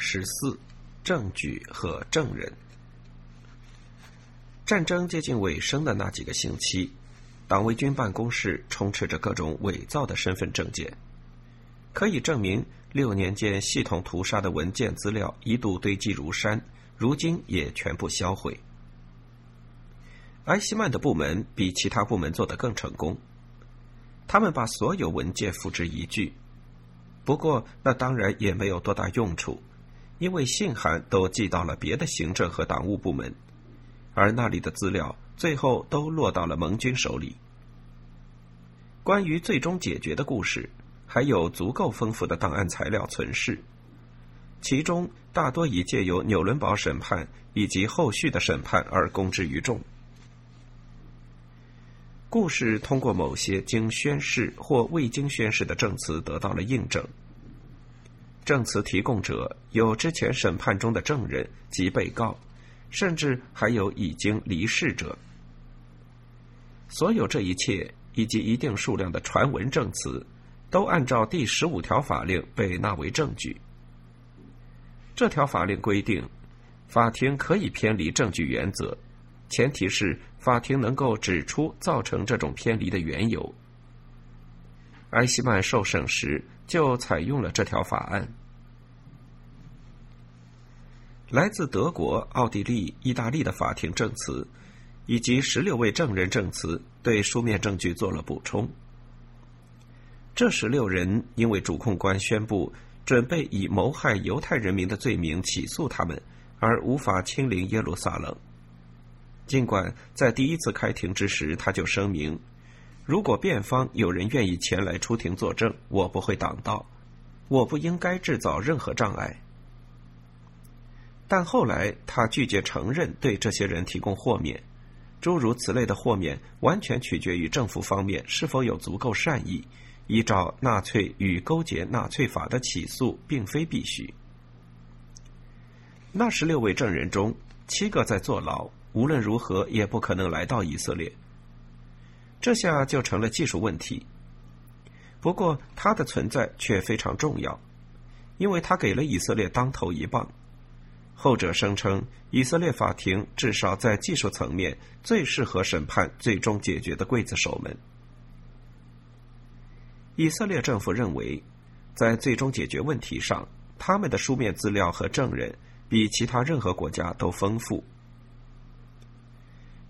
十四，证据和证人。战争接近尾声的那几个星期，党卫军办公室充斥着各种伪造的身份证件，可以证明六年间系统屠杀的文件资料一度堆积如山，如今也全部销毁。埃希曼的部门比其他部门做得更成功，他们把所有文件付之一炬。不过，那当然也没有多大用处，因为信函都寄到了别的行政和党务部门，而那里的资料最后都落到了盟军手里。关于最终解决的故事，还有足够丰富的档案材料存世，其中大多已借由纽伦堡审判以及后续的审判而公之于众。故事通过某些经宣誓或未经宣誓的证词得到了印证。证词提供者有之前审判中的证人及被告，甚至还有已经离世者。所有这一切以及一定数量的传闻证词，都按照第十五条法令被纳为证据。这条法令规定，法庭可以偏离证据原则。前提是法庭能够指出造成这种偏离的缘由。埃希曼受审时就采用了这条法案。来自德国、奥地利、意大利的法庭证词，以及十六位证人证词，对书面证据做了补充。这十六人因为主控官宣布准备以谋害犹太人民的罪名起诉他们，而无法亲临耶路撒冷。尽管在第一次开庭之时，他就声明：“如果辩方有人愿意前来出庭作证，我不会挡道，我不应该制造任何障碍。”但后来他拒绝承认对这些人提供豁免，诸如此类的豁免完全取决于政府方面是否有足够善意，依照纳粹与勾结纳粹法的起诉并非必须。那十六位证人中，七个在坐牢。无论如何也不可能来到以色列，这下就成了技术问题。不过，他的存在却非常重要，因为他给了以色列当头一棒。后者声称，以色列法庭至少在技术层面最适合审判最终解决的刽子手们。以色列政府认为，在最终解决问题上，他们的书面资料和证人比其他任何国家都丰富。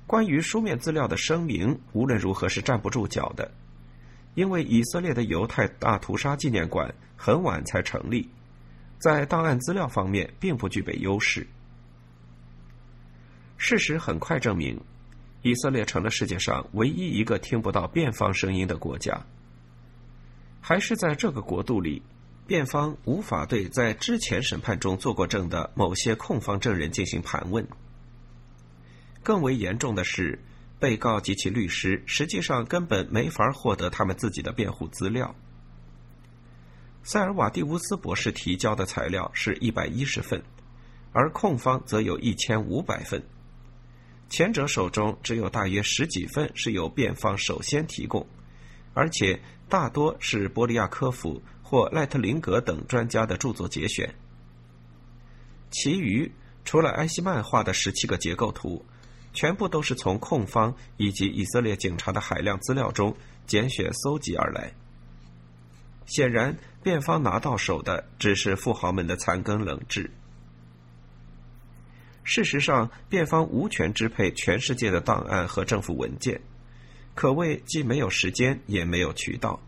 关于书面资料的声明，无论如何是站不住脚的，因为以色列的犹太大屠杀纪念馆很晚才成立，在档案资料方面并不具备优势。事实很快证明，以色列成了世界上唯一一个听不到辩方声音的国家。还是在这个国度里，辩方无法对在之前审判中做过证的某些控方证人进行盘问。更为严重的是，被告及其律师实际上根本没法获得他们自己的辩护资料。塞尔瓦蒂乌斯博士提交的材料是一百一十份，而控方则有一千五百份。前者手中只有大约十几份是由辩方首先提供，而且大多是波利亚科夫或赖特林格等专家的著作节选。其余除了埃希曼画的十七个结构图。全部都是从控方以及以色列警察的海量资料中拣选搜集而来。显然，辩方拿到手的只是富豪们的残羹冷炙。事实上，辩方无权支配全世界的档案和政府文件，可谓既没有时间也没有渠道，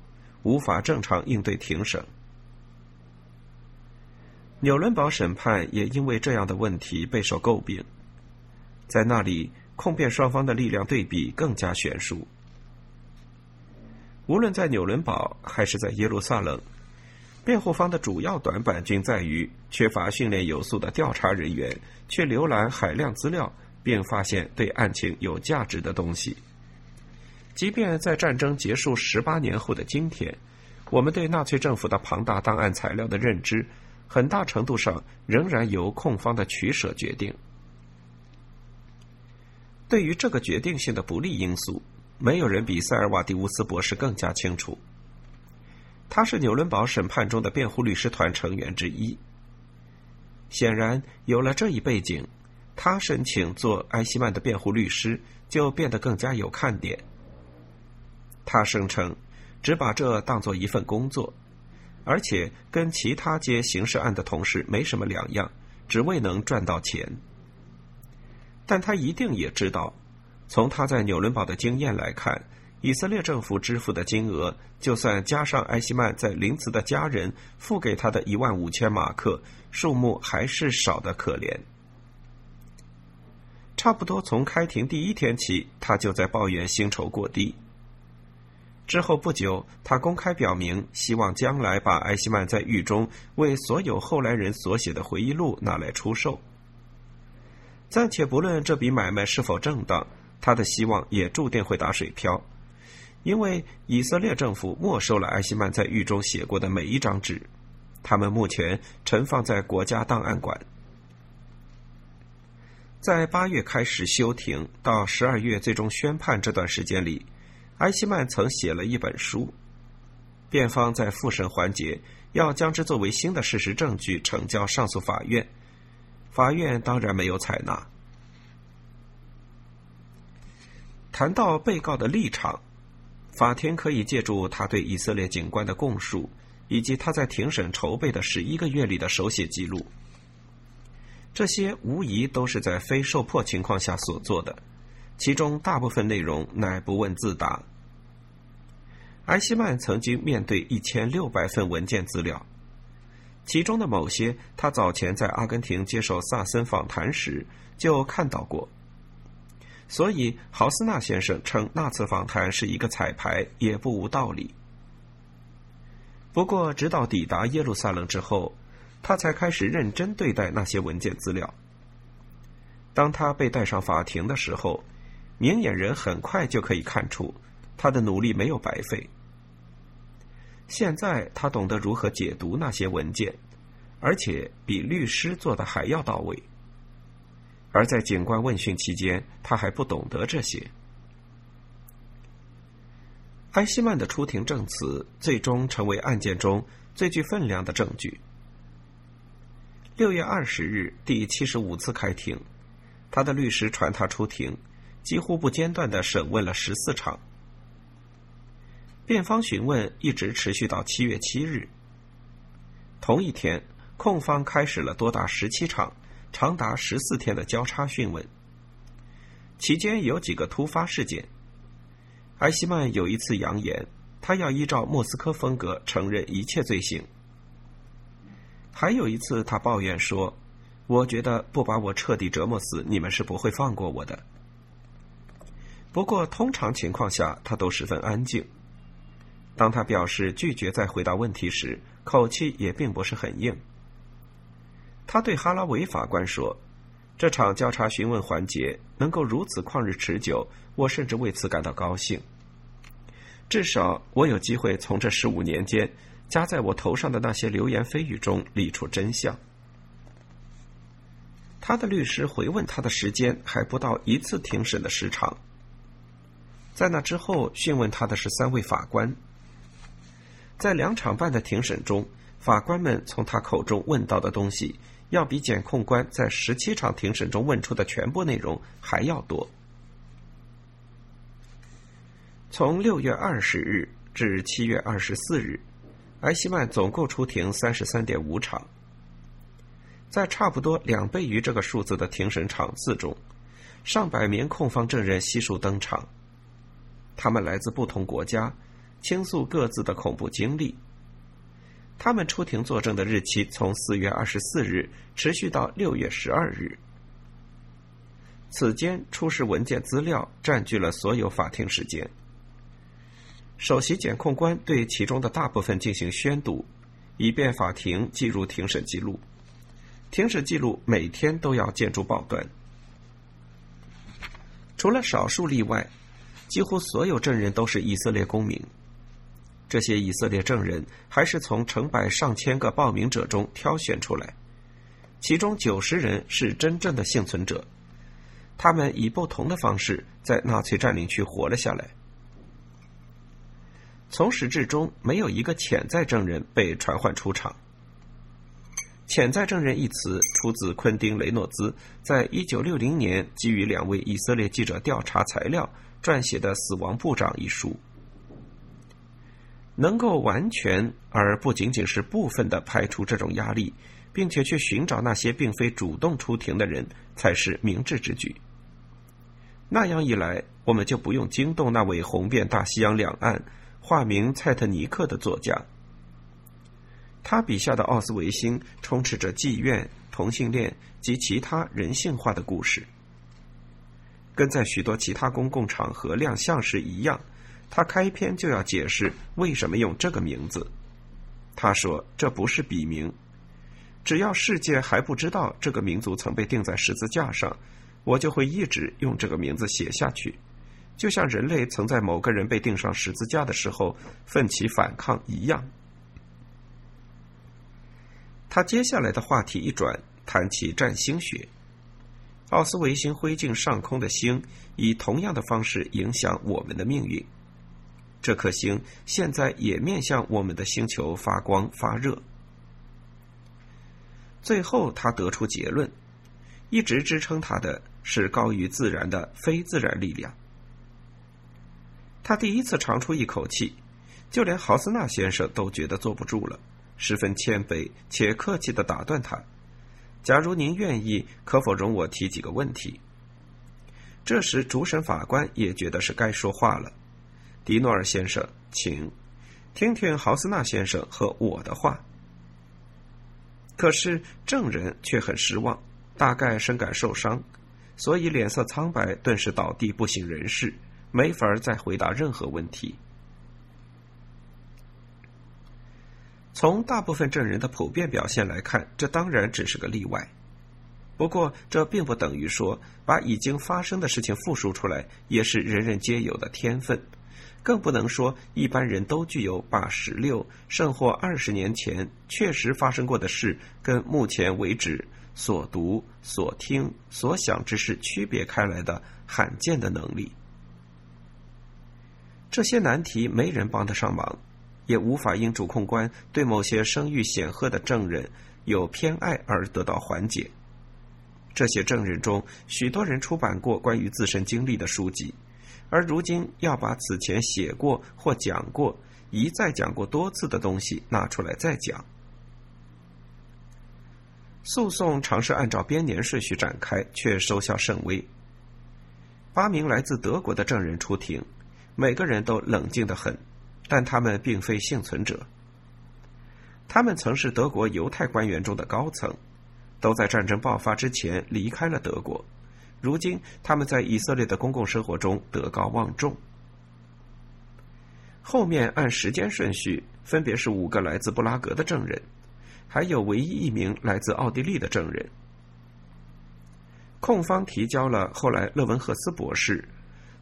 无法正常应对庭审。纽伦堡审判也因为这样的问题备受诟病。在那里，控辩双方的力量对比更加悬殊。无论在纽伦堡还是在耶路撒冷，辩护方的主要短板均在于缺乏训练有素的调查人员，却浏览海量资料，并发现对案情有价值的东西。即便在战争结束十八年后的今天，我们对纳粹政府的庞大档案材料的认知，很大程度上仍然由控方的取舍决定。对于这个决定性的不利因素，没有人比塞尔瓦蒂乌斯博士更加清楚。他是纽伦堡审判中的辩护律师团成员之一。显然，有了这一背景，他申请做埃希曼的辩护律师就变得更加有看点。他声称，只把这当做一份工作，而且跟其他接刑事案的同事没什么两样，只为能赚到钱。但他一定也知道，从他在纽伦堡的经验来看。以色列政府支付的金额，就算加上埃希曼在林茨的家人付给他的一万五千马克，数目还是少得可怜。差不多从开庭第一天起，他就在抱怨薪酬过低。之后不久，他公开表明希望将来把埃希曼在狱中为所有后来人所写的回忆录拿来出售。暂且不论这笔买卖是否正当，他的希望也注定会打水漂。因为以色列政府没收了埃希曼在狱中写过的每一张纸，他们目前存放在国家档案馆。在八月开始休庭到十二月最终宣判这段时间里，埃希曼曾写了一本书。辩方在复审环节要将之作为新的事实证据呈交上诉法院，法院当然没有采纳。谈到被告的立场。法庭可以借助他对以色列警官的供述，以及他在庭审筹备的十一个月里的手写记录。这些无疑都是在非受迫情况下所做的，其中大部分内容乃不问自答。埃希曼曾经面对一千六百份文件资料，其中的某些他早前在阿根廷接受萨森访谈时就看到过。所以，豪斯纳先生称那次访谈是一个彩排，也不无道理。不过，直到抵达耶路撒冷之后，他才开始认真对待那些文件资料。当他被带上法庭的时候，明眼人很快就可以看出他的努力没有白费。现在，他懂得如何解读那些文件，而且比律师做的还要到位。而在警官问讯期间，他还不懂得这些。埃希曼的出庭证词最终成为案件中最具分量的证据。六月二十日，第七十五次开庭，他的律师传他出庭，几乎不间断的审问了十四场。辩方询问一直持续到七月七日。同一天，控方开始了多达十七场。长达十四天的交叉讯问，期间有几个突发事件。埃希曼有一次扬言，他要依照莫斯科风格承认一切罪行。还有一次，他抱怨说：“我觉得不把我彻底折磨死，你们是不会放过我的。”不过，通常情况下，他都十分安静。当他表示拒绝再回答问题时，口气也并不是很硬。他对哈拉维法官说：“这场交叉询问环节能够如此旷日持久，我甚至为此感到高兴。至少我有机会从这十五年间加在我头上的那些流言蜚语中理出真相。”他的律师回问他的时间还不到一次庭审的时长。在那之后，讯问他的是三位法官。在两场半的庭审中，法官们从他口中问到的东西。要比检控官在十七场庭审中问出的全部内容还要多。从六月二十日至七月二十四日，埃希曼总共出庭三十三点五场。在差不多两倍于这个数字的庭审场次中，上百名控方证人悉数登场。他们来自不同国家，倾诉各自的恐怖经历。他们出庭作证的日期从四月二十四日持续到六月十二日，此间出示文件资料占据了所有法庭时间。首席检控官对其中的大部分进行宣读，以便法庭记入庭审记录。庭审记录每天都要见诸报端。除了少数例外，几乎所有证人都是以色列公民。这些以色列证人还是从成百上千个报名者中挑选出来，其中九十人是真正的幸存者，他们以不同的方式在纳粹占领区活了下来。从始至终，没有一个潜在证人被传唤出场。潜在证人一词出自昆汀·雷诺兹在一九六零年基于两位以色列记者调查材料撰写的《死亡部长》一书。能够完全而不仅仅是部分的排除这种压力，并且去寻找那些并非主动出庭的人，才是明智之举。那样一来，我们就不用惊动那位红遍大西洋两岸、化名蔡特尼克的作家。他笔下的奥斯维辛充斥着妓院、同性恋及其他人性化的故事。跟在许多其他公共场合亮相时一样，他开篇就要解释为什么用这个名字。他说：“这不是笔名，只要世界还不知道这个民族曾被钉在十字架上，我就会一直用这个名字写下去，就像人类曾在某个人被钉上十字架的时候奋起反抗一样。”他接下来的话题一转，谈起占星学。奥斯维辛灰烬上空的星以同样的方式影响我们的命运。这颗星现在也面向我们的星球发光发热。最后，他得出结论：一直支撑他的是高于自然的非自然力量。他第一次长出一口气，就连豪斯纳先生都觉得坐不住了。十分谦卑且客气的打断他：“假如您愿意，可否容我提几个问题？”这时，主审法官也觉得是该说话了。迪诺尔先生，请听听豪斯纳先生和我的话。可是证人却很失望，大概深感受伤，所以脸色苍白，顿时倒地不省人事，没法再回答任何问题。从大部分证人的普遍表现来看，这当然只是个例外。不过，这并不等于说把已经发生的事情复述出来也是人人皆有的天分，更不能说一般人都具有把十六甚或二十年前确实发生过的事跟目前为止所读、所听、所想之事区别开来的罕见的能力。这些难题没人帮得上忙。也无法因主控官对某些声誉显赫的证人有偏爱而得到缓解。这些证人中，许多人出版过关于自身经历的书籍，而如今要把此前写过或讲过、一再讲过多次的东西拿出来再讲。诉讼尝试按照编年顺序展开，却收效甚微。八名来自德国的证人出庭，每个人都冷静得很。但他们并非幸存者。他们曾是德国犹太官员中的高层，都在战争爆发之前离开了德国。如今，他们在以色列的公共生活中德高望重。后面按时间顺序，分别是五个来自布拉格的证人，还有唯一一名来自奥地利的证人。控方提交了后来勒文赫斯博士。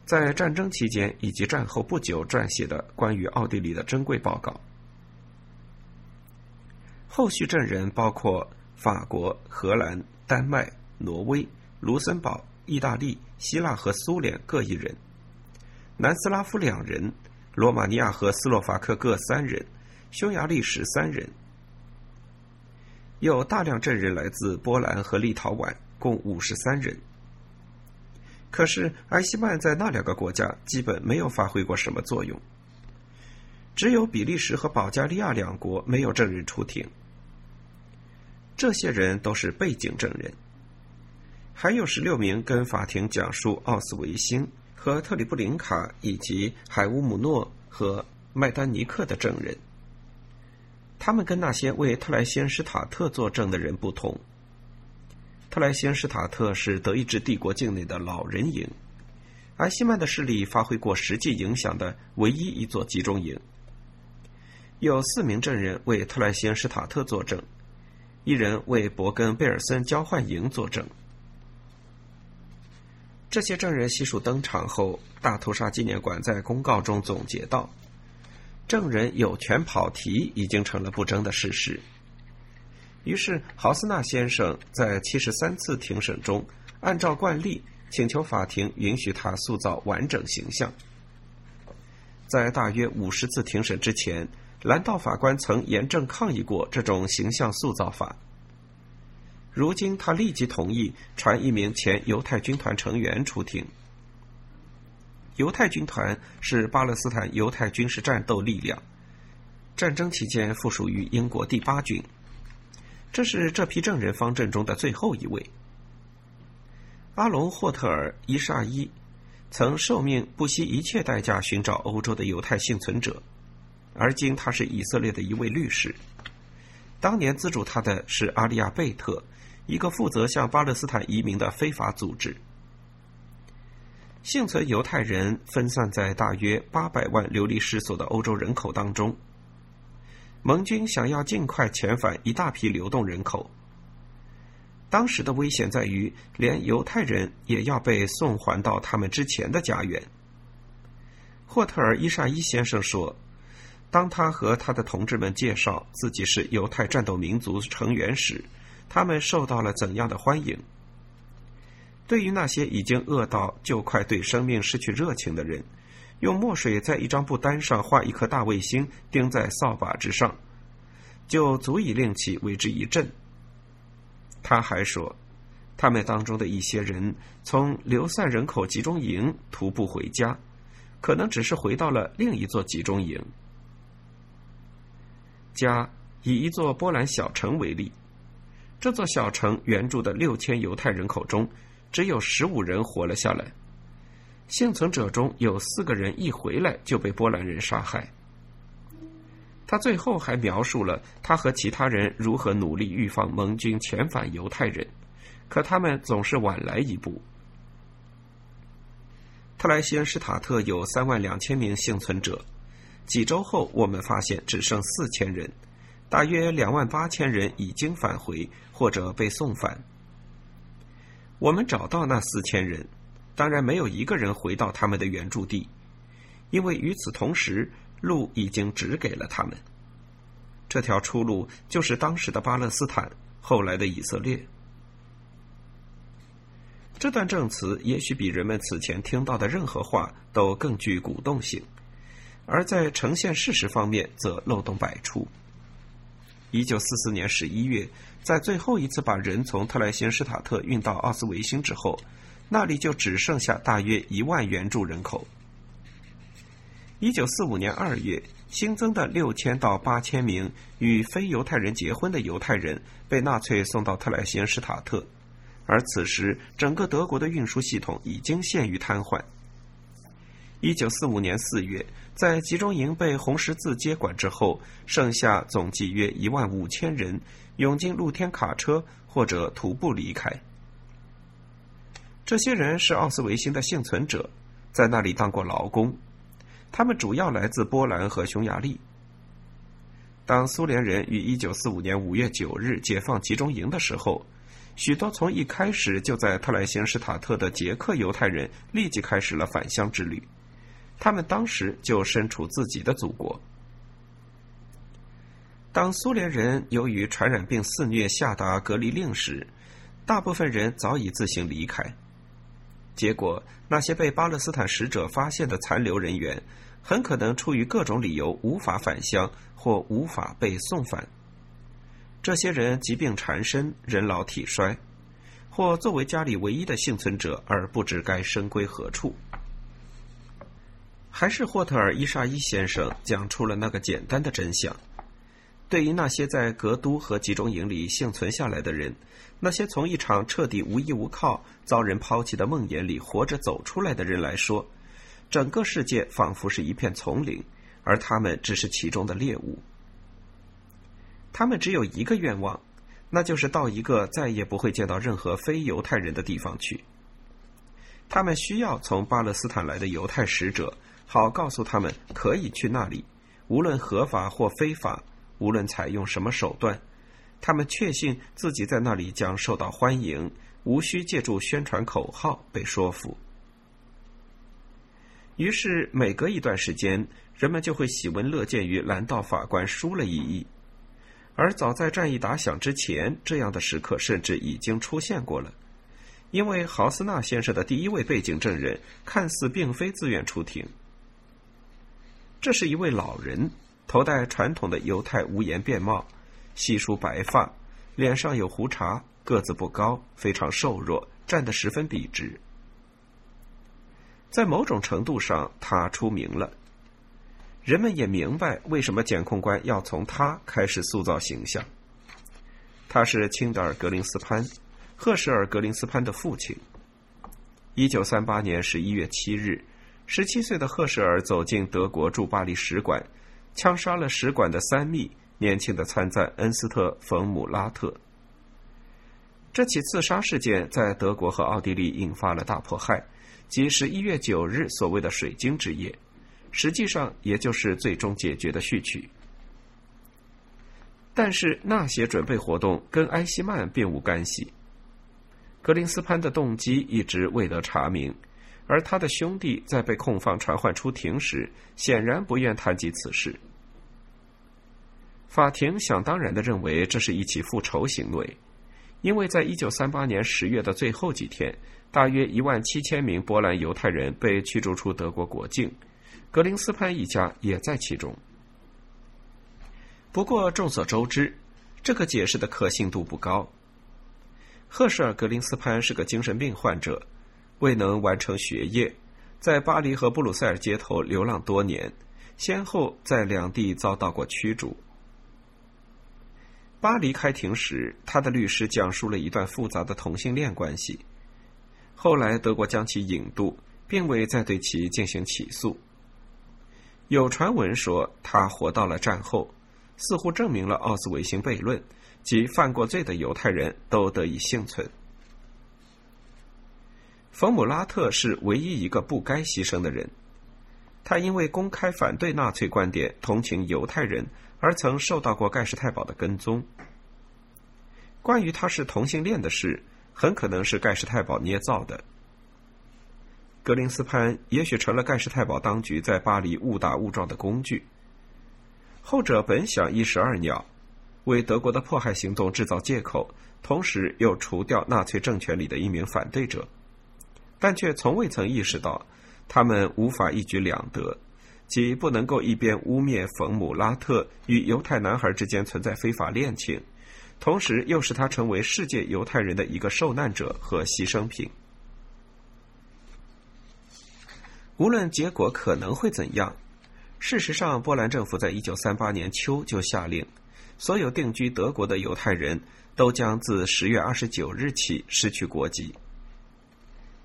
在战争期间以及战后不久撰写的关于奥地利的珍贵报告。后续证人包括法国、荷兰、丹麦、挪威、卢森堡、意大利、希腊和苏联各一人，南斯拉夫两人，罗马尼亚和斯洛伐克各三人，匈牙利十三人。有大量证人来自波兰和立陶宛，共五十三人。可是，埃希曼在那两个国家基本没有发挥过什么作用。只有比利时和保加利亚两国没有证人出庭。这些人都是背景证人。还有十六名跟法庭讲述奥斯维辛和特里布林卡以及海乌姆诺和麦丹尼克的证人。他们跟那些为特莱先施塔特作证的人不同。特莱辛施塔特是德意志帝国境内的老人营，而希曼的势力发挥过实际影响的唯一一座集中营。有四名证人为特莱辛施塔特作证，一人为伯根贝尔森交换营作证。这些证人悉数登场后，大屠杀纪念馆在公告中总结道：“证人有权跑题已经成了不争的事实。”于是，豪斯纳先生在七十三次庭审中，按照惯例请求法庭允许他塑造完整形象。在大约五十次庭审之前，兰道法官曾严正抗议过这种形象塑造法。如今他立即同意传一名前犹太军团成员出庭。犹太军团是巴勒斯坦犹太军事战斗力量，战争期间附属于英国第八军。这是这批证人方阵中的最后一位。阿隆·霍特尔·伊沙伊曾受命不惜一切代价寻找欧洲的犹太幸存者，而今他是以色列的一位律师。当年资助他的是阿利亚贝特，一个负责向巴勒斯坦移民的非法组织。幸存犹太人分散在大约八百万流离失所的欧洲人口当中。盟军想要尽快遣返一大批流动人口。当时的危险在于，连犹太人也要被送还到他们之前的家园。霍特尔伊沙伊先生说，当他和他的同志们介绍自己是犹太战斗民族成员时，他们受到了怎样的欢迎？对于那些已经饿到就快对生命失去热情的人，用墨水在一张布单上画一颗大卫星，钉在扫把之上，就足以令其为之一振。他还说，他们当中的一些人从流散人口集中营徒步回家，可能只是回到了另一座集中营。家以一座波兰小城为例，这座小城原住的六千犹太人口中。只有十五人活了下来，幸存者中有四个人一回来就被波兰人杀害。他最后还描述了他和其他人如何努力预防盟军遣返犹太人，可他们总是晚来一步。特莱西恩施塔特有三万两千名幸存者，几周后我们发现只剩四千人，大约两万八千人已经返回或者被送返。我们找到那四千人，当然没有一个人回到他们的原住地，因为与此同时，路已经指给了他们。这条出路就是当时的巴勒斯坦，后来的以色列。这段证词也许比人们此前听到的任何话都更具鼓动性，而在呈现事实方面则漏洞百出。一九四四年十一月。在最后一次把人从特莱辛施塔特运到奥斯维辛之后，那里就只剩下大约一万原住人口。一九四五年二月，新增的六千到八千名与非犹太人结婚的犹太人被纳粹送到特莱辛施塔特，而此时整个德国的运输系统已经陷于瘫痪。一九四五年四月，在集中营被红十字接管之后，剩下总计约一万五千人。涌进露天卡车或者徒步离开。这些人是奥斯维辛的幸存者，在那里当过劳工。他们主要来自波兰和匈牙利。当苏联人于一九四五年五月九日解放集中营的时候，许多从一开始就在特莱辛施塔特的捷克犹太人立即开始了返乡之旅。他们当时就身处自己的祖国。当苏联人由于传染病肆虐下达隔离令时，大部分人早已自行离开。结果，那些被巴勒斯坦使者发现的残留人员，很可能出于各种理由无法返乡或无法被送返。这些人疾病缠身，人老体衰，或作为家里唯一的幸存者而不知该生归何处。还是霍特尔伊沙伊先生讲出了那个简单的真相。对于那些在格都和集中营里幸存下来的人，那些从一场彻底无依无靠、遭人抛弃的梦魇里活着走出来的人来说，整个世界仿佛是一片丛林，而他们只是其中的猎物。他们只有一个愿望，那就是到一个再也不会见到任何非犹太人的地方去。他们需要从巴勒斯坦来的犹太使者，好告诉他们可以去那里，无论合法或非法。无论采用什么手段，他们确信自己在那里将受到欢迎，无需借助宣传口号被说服。于是，每隔一段时间，人们就会喜闻乐见于兰道法官输了一役。而早在战役打响之前，这样的时刻甚至已经出现过了，因为豪斯纳先生的第一位背景证人看似并非自愿出庭。这是一位老人。头戴传统的犹太无檐便帽，细梳白发，脸上有胡茬，个子不高，非常瘦弱，站得十分笔直。在某种程度上，他出名了。人们也明白为什么检控官要从他开始塑造形象。他是钦德尔·格林斯潘，赫舍尔·格林斯潘的父亲。一九三八年十一月七日，十七岁的赫舍尔走进德国驻巴黎使馆，枪杀了使馆的三秘年轻的参赞恩斯特·冯姆拉特。这起刺杀事件在德国和奥地利引发了大迫害，即十一月九日所谓的“水晶之夜”，实际上也就是最终解决的序曲。但是那些准备活动跟埃希曼并无干系。格林斯潘的动机一直未得查明，而他的兄弟在被控方传唤出庭时，显然不愿谈及此事。法庭想当然的认为这是一起复仇行为，因为在一九三八年十月的最后几天，大约一万七千名波兰犹太人被驱逐出德国国境，格林斯潘一家也在其中。不过众所周知，这个解释的可信度不高。赫舍尔·格林斯潘是个精神病患者，未能完成学业，在巴黎和布鲁塞尔街头流浪多年，先后在两地遭到过驱逐。巴黎开庭时，他的律师讲述了一段复杂的同性恋关系。后来德国将其引渡，并未再对其进行起诉。有传闻说他活到了战后，似乎证明了奥斯维辛悖论。即犯过罪的犹太人都得以幸存。冯姆拉特是唯一一个不该牺牲的人，他因为公开反对纳粹观点、同情犹太人，而曾受到过盖世太保的跟踪。关于他是同性恋的事，很可能是盖世太保捏造的。格林斯潘也许成了盖世太保当局在巴黎误打误撞的工具。后者本想一石二鸟。为德国的迫害行动制造借口，同时又除掉纳粹政权里的一名反对者，但却从未曾意识到，他们无法一举两得，即不能够一边污蔑冯姆拉特与犹太男孩之间存在非法恋情，同时又使他成为世界犹太人的一个受难者和牺牲品。无论结果可能会怎样，事实上，波兰政府在一九三八年秋就下令。所有定居德国的犹太人都将自十月二十九日起失去国籍。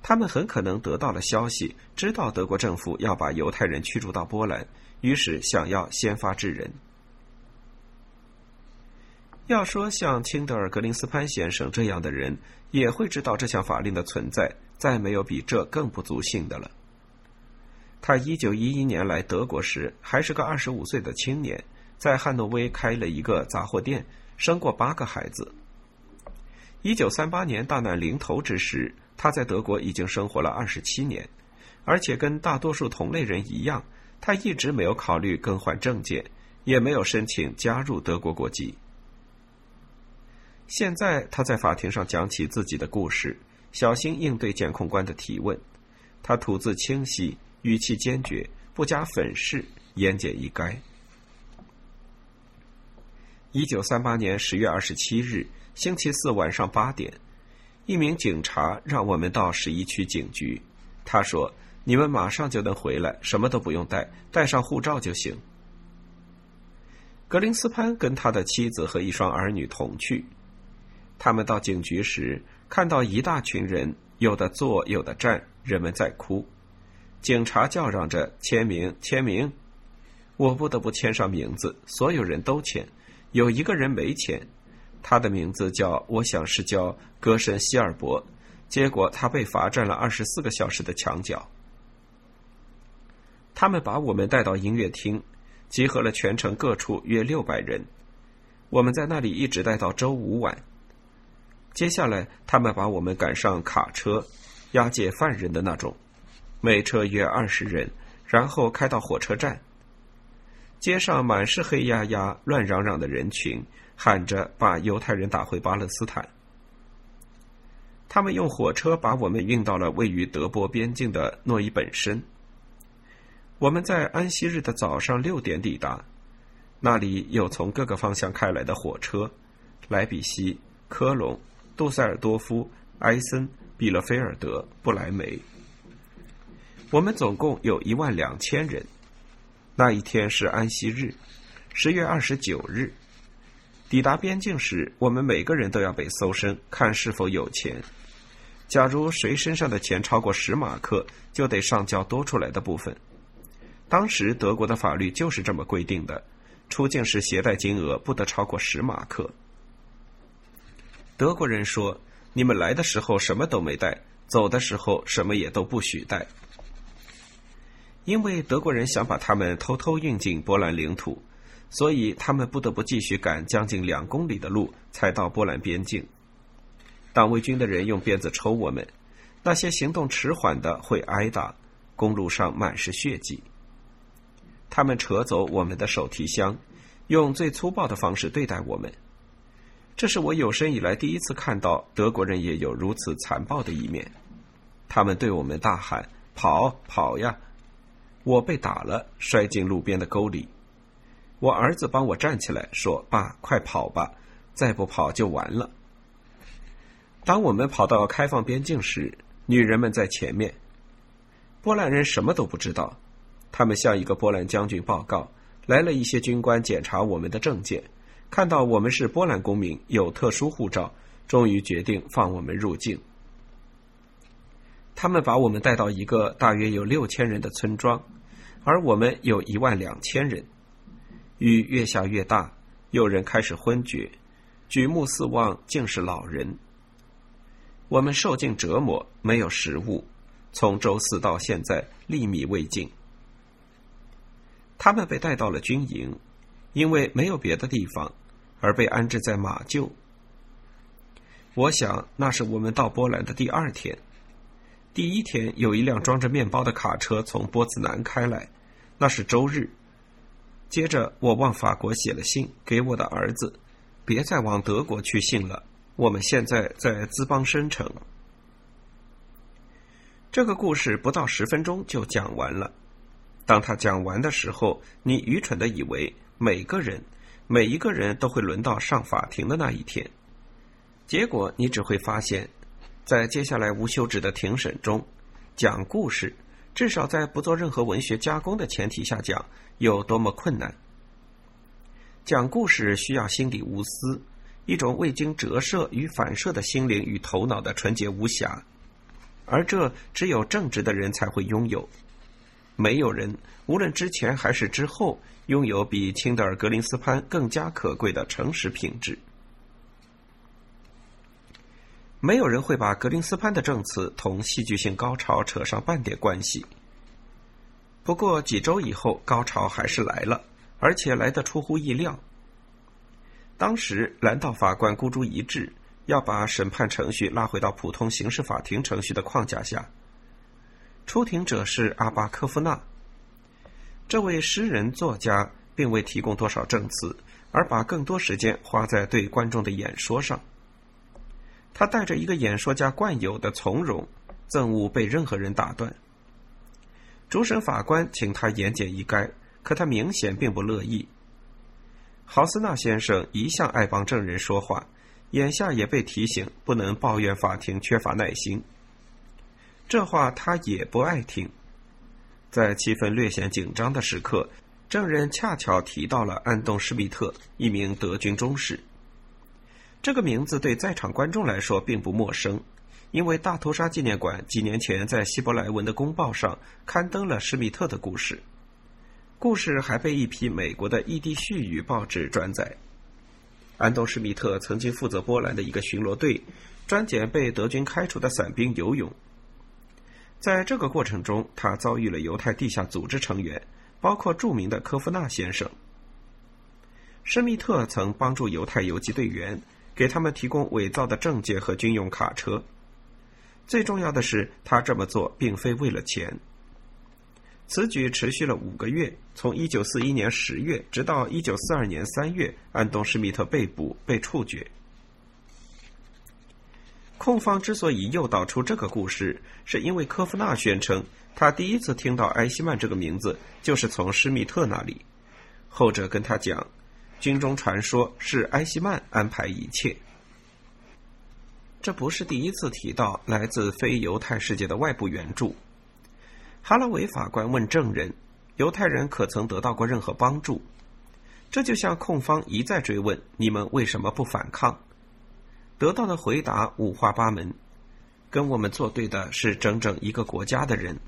他们很可能得到了消息，知道德国政府要把犹太人驱逐到波兰，于是想要先发制人。要说像钦德尔·格林斯潘先生这样的人，也会知道这项法令的存在，再没有比这更不足信的了。他一九一一年来德国时，还是个二十五岁的青年。在汉诺威开了一个杂货店，生过八个孩子。一九三八年大难临头之时，他在德国已经生活了二十七年，而且跟大多数同类人一样，他一直没有考虑更换证件，也没有申请加入德国国籍。现在他在法庭上讲起自己的故事，小心应对检控官的提问。他吐字清晰，语气坚决，不加粉饰，言简意赅。一九三八年十月二十七日，星期四晚上八点，一名警察让我们到十一区警局。他说：“你们马上就能回来，什么都不用带，带上护照就行。”格林斯潘跟他的妻子和一双儿女同去。他们到警局时，看到一大群人，有的坐，有的站，人们在哭。警察叫嚷着：“签名，签名！”我不得不签上名字，所有人都签。有一个人没签，他的名字叫，我想是叫歌神希尔伯。结果他被罚站了二十四个小时的墙角。他们把我们带到音乐厅，集合了全城各处约六百人。我们在那里一直待到周五晚。接下来，他们把我们赶上卡车，押解犯人的那种，每车约二十人，然后开到火车站。街上满是黑压压、乱嚷嚷的人群，喊着把犹太人打回巴勒斯坦。他们用火车把我们运到了位于德波边境的诺伊本身。我们在安息日的早上六点抵达，那里有从各个方向开来的火车，莱比锡、科隆、杜塞尔多夫、埃森、比勒菲尔德、布莱梅。我们总共有一万两千人。那一天是安息日，十月二十九日。抵达边境时，我们每个人都要被搜身，看是否有钱。假如谁身上的钱超过十马克，就得上交多出来的部分。当时德国的法律就是这么规定的：出境时携带金额不得超过十马克。德国人说：“你们来的时候什么都没带，走的时候什么也都不许带。”因为德国人想把他们偷偷运进波兰领土，所以他们不得不继续赶将近两公里的路才到波兰边境。党卫军的人用鞭子抽我们，那些行动迟缓的会挨打，公路上满是血迹。他们扯走我们的手提箱，用最粗暴的方式对待我们。这是我有生以来第一次看到德国人也有如此残暴的一面。他们对我们大喊：“跑，跑呀！”我被打了，摔进路边的沟里。我儿子帮我站起来，说：“爸，快跑吧，再不跑就完了。”当我们跑到开放边境时，女人们在前面。波兰人什么都不知道，他们向一个波兰将军报告，来了一些军官检查我们的证件，看到我们是波兰公民，有特殊护照，终于决定放我们入境。他们把我们带到一个大约有六千人的村庄。而我们有一万两千人，雨越下越大，有人开始昏厥，举目四望竟是老人。我们受尽折磨，没有食物，从周四到现在粒米未进。他们被带到了军营，因为没有别的地方，而被安置在马厩。我想那是我们到波兰的第二天。第一天有一辆装着面包的卡车从波茨南开来。那是周日。接着，我往法国写了信给我的儿子，别再往德国去信了。我们现在在兹邦申城。这个故事不到十分钟就讲完了。当他讲完的时候，你愚蠢的以为每个人、每一个人都会轮到上法庭的那一天。结果，你只会发现，在接下来无休止的庭审中，讲故事。至少在不做任何文学加工的前提下讲，有多么困难。讲故事需要心底无私，一种未经折射与反射的心灵与头脑的纯洁无瑕，而这只有正直的人才会拥有。没有人，无论之前还是之后，拥有比清德尔格林斯潘更加可贵的诚实品质。没有人会把格林斯潘的证词同戏剧性高潮扯上半点关系。不过几周以后，高潮还是来了，而且来得出乎意料。当时兰道法官孤注一掷，要把审判程序拉回到普通刑事法庭程序的框架下。出庭者是阿巴科夫纳。这位诗人作家并未提供多少证词，而把更多时间花在对观众的演说上。他带着一个演说家惯有的从容，憎恶被任何人打断。主审法官请他言简意赅，可他明显并不乐意。豪斯纳先生一向爱帮证人说话，眼下也被提醒不能抱怨法庭缺乏耐心。这话他也不爱听。在气氛略显紧张的时刻，证人恰巧提到了安东·施密特，一名德军中士。这个名字对在场观众来说并不陌生，因为大屠杀纪念馆几年前在希伯来文的公报上刊登了施密特的故事，故事还被一批美国的异地絮语报纸转载。安东·施密特曾经负责波兰的一个巡逻队，专拣被德军开除的伞兵游泳。在这个过程中，他遭遇了犹太地下组织成员，包括著名的科夫纳先生。施密特曾帮助犹太游击队员。给他们提供伪造的证件和军用卡车。最重要的是，他这么做并非为了钱。此举持续了五个月，从一九四一年十月直到一九四二年三月，安东·施密特被捕、被处决。控方之所以诱导出这个故事，是因为科夫纳宣称他第一次听到埃希曼这个名字就是从施密特那里。后者跟他讲。军中传说是埃希曼安排一切。这不是第一次提到来自非犹太世界的外部援助。哈拉维法官问证人：“犹太人可曾得到过任何帮助？”这就像控方一再追问：“你们为什么不反抗？”得到的回答五花八门。跟我们作对的是整整一个国家的人，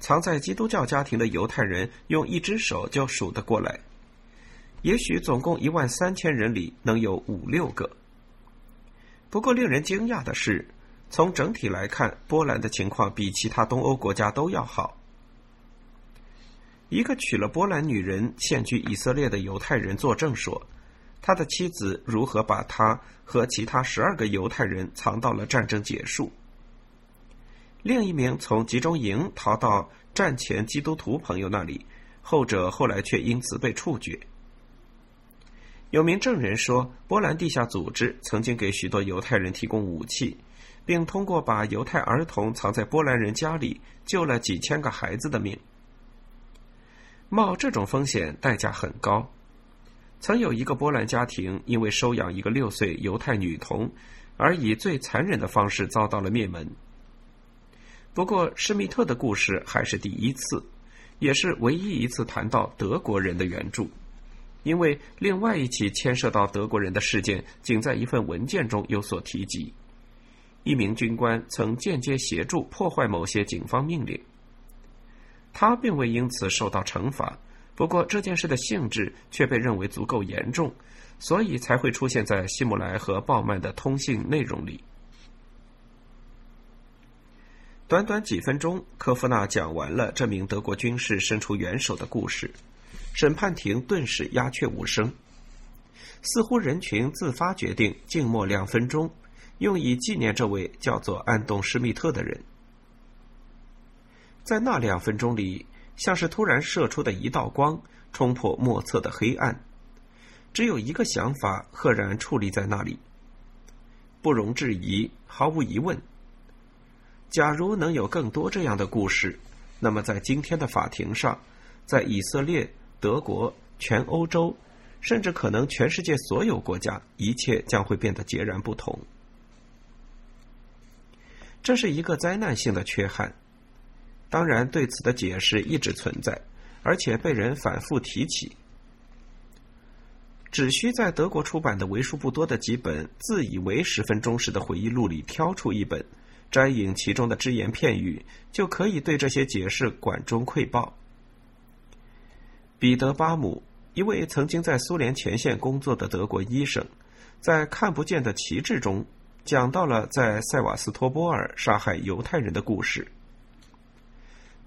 藏在基督教家庭的犹太人用一只手就数得过来。也许总共一万三千人里能有五六个。不过令人惊讶的是。从整体来看，波兰的情况比其他东欧国家都要好。一个娶了波兰女人、现居以色列的犹太人作证说，他的妻子如何把他和其他十二个犹太人藏到了战争结束。另一名从集中营逃到战前基督徒朋友那里，后者后来却因此被处决。有名证人说，波兰地下组织曾经给许多犹太人提供武器。并通过把犹太儿童藏在波兰人家里，救了几千个孩子的命。冒这种风险代价很高。曾有一个波兰家庭因为收养一个六岁犹太女童，而以最残忍的方式遭到了灭门。不过施密特的故事还是第一次，也是唯一一次谈到德国人的援助，因为另外一起牵涉到德国人的事件，仅在一份文件中有所提及。一名军官曾间接协助破坏某些警方命令，他并未因此受到惩罚。不过这件事的性质却被认为足够严重，所以才会出现在希姆莱和鲍曼的通信内容里。短短几分钟，科夫纳讲完了这名德国军士伸出援手的故事，审判庭顿时鸦雀无声，似乎人群自发决定静默两分钟。用以纪念这位叫做安东·施密特的人。在那两分钟里，像是突然射出的一道光，冲破莫测的黑暗。只有一个想法赫然矗立在那里，不容置疑，毫无疑问。假如能有更多这样的故事，那么在今天的法庭上，在以色列、德国、全欧洲，甚至可能全世界所有国家，一切将会变得截然不同。这是一个灾难性的缺憾，当然对此的解释一直存在，而且被人反复提起。只需在德国出版的为数不多的几本自以为十分忠实的回忆录里挑出一本，摘引其中的只言片语，就可以对这些解释管中窥豹。彼得·巴姆，一位曾经在苏联前线工作的德国医生，在《看不见的旗帜》中。讲到了在塞瓦斯托波尔杀害犹太人的故事。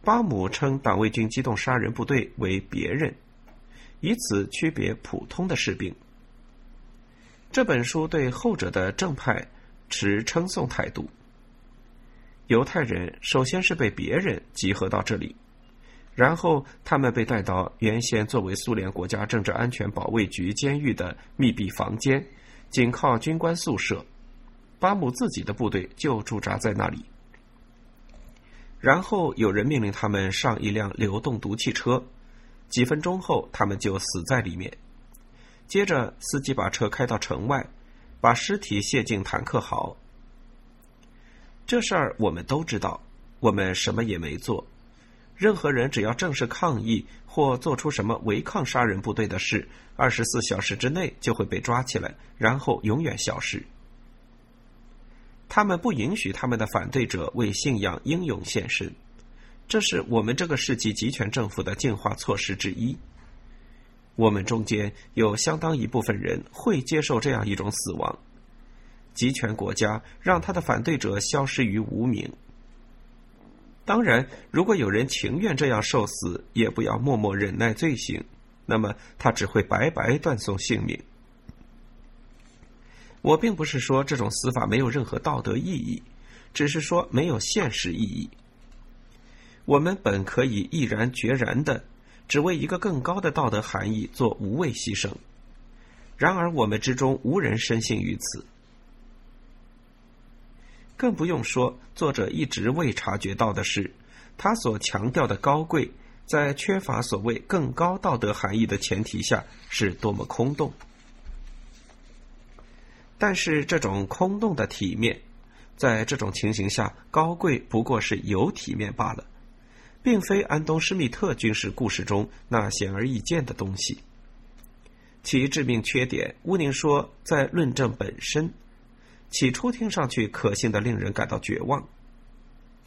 巴姆称党卫军机动杀人部队为“别人”，以此区别普通的士兵。这本书对后者的正派持称颂态度。犹太人首先是被别人集合到这里，然后他们被带到原先作为苏联国家政治安全保卫局监狱的密闭房间，仅靠军官宿舍。巴姆自己的部队就驻扎在那里，然后有人命令他们上一辆流动毒气车，几分钟后他们就死在里面。接着，司机把车开到城外，把尸体卸进坦克壕。这事儿我们都知道，我们什么也没做。任何人只要正式抗议或做出什么违抗杀人部队的事，二十四小时之内就会被抓起来，然后永远消失。他们不允许他们的反对者为信仰英勇献身，这是我们这个世纪集权政府的进化措施之一。我们中间有相当一部分人会接受这样一种死亡，集权国家让他的反对者消失于无名。当然，如果有人情愿这样受死，也不要默默忍耐罪行，那么他只会白白断送性命。我并不是说这种死法没有任何道德意义，只是说没有现实意义。我们本可以毅然决然的，只为一个更高的道德含义做无谓牺牲。然而，我们之中无人深信于此，更不用说作者一直未察觉到的是，他所强调的高贵，在缺乏所谓更高道德含义的前提下，是多么空洞。但是这种空洞的体面，在这种情形下，高贵不过是有体面罢了，并非安东施密特军事故事中那显而易见的东西。其致命缺点，乌宁说在论证本身。起初听上去可信的令人感到绝望。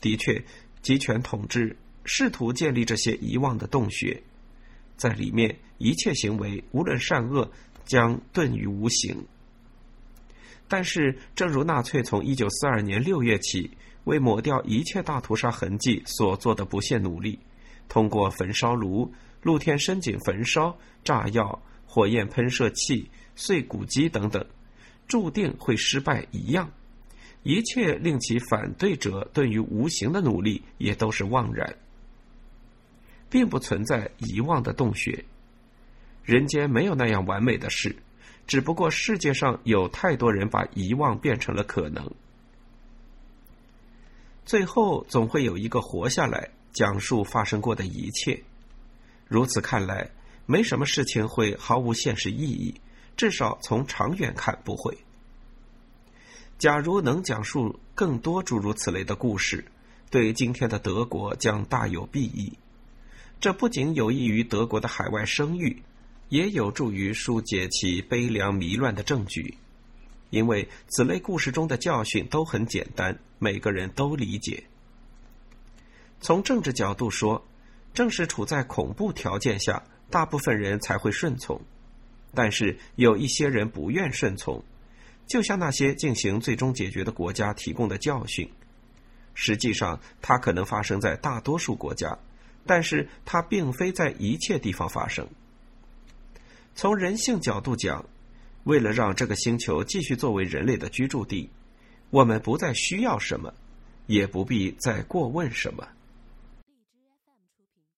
的确，集权统治试图建立这些遗忘的洞穴，在里面一切行为，无论善恶，将遁于无形。但是，正如纳粹从一九四二年六月起为抹掉一切大屠杀痕迹所做的不懈努力，通过焚烧炉、露天深井焚烧、炸药、火焰喷射器、碎骨机等等。注定会失败一样，一切令其反对者对于无形的努力也都是妄然，并不存在遗忘的洞穴。人间没有那样完美的事，只不过世界上有太多人把遗忘变成了可能。最后总会有一个活下来，讲述发生过的一切。如此看来，没什么事情会毫无现实意义。至少从长远看不会。假如能讲述更多诸如此类的故事，对今天的德国将大有裨益。这不仅有益于德国的海外声誉，也有助于疏解其悲凉迷乱的证据。因为此类故事中的教训都很简单，每个人都理解。从政治角度说，正是处在恐怖条件下，大部分人才会顺从。但是有一些人不愿顺从，就像那些进行最终解决的国家提供的教训。实际上，它可能发生在大多数国家，但是它并非在一切地方发生。从人性角度讲，为了让这个星球继续作为人类的居住地，我们不再需要什么，也不必再过问什么。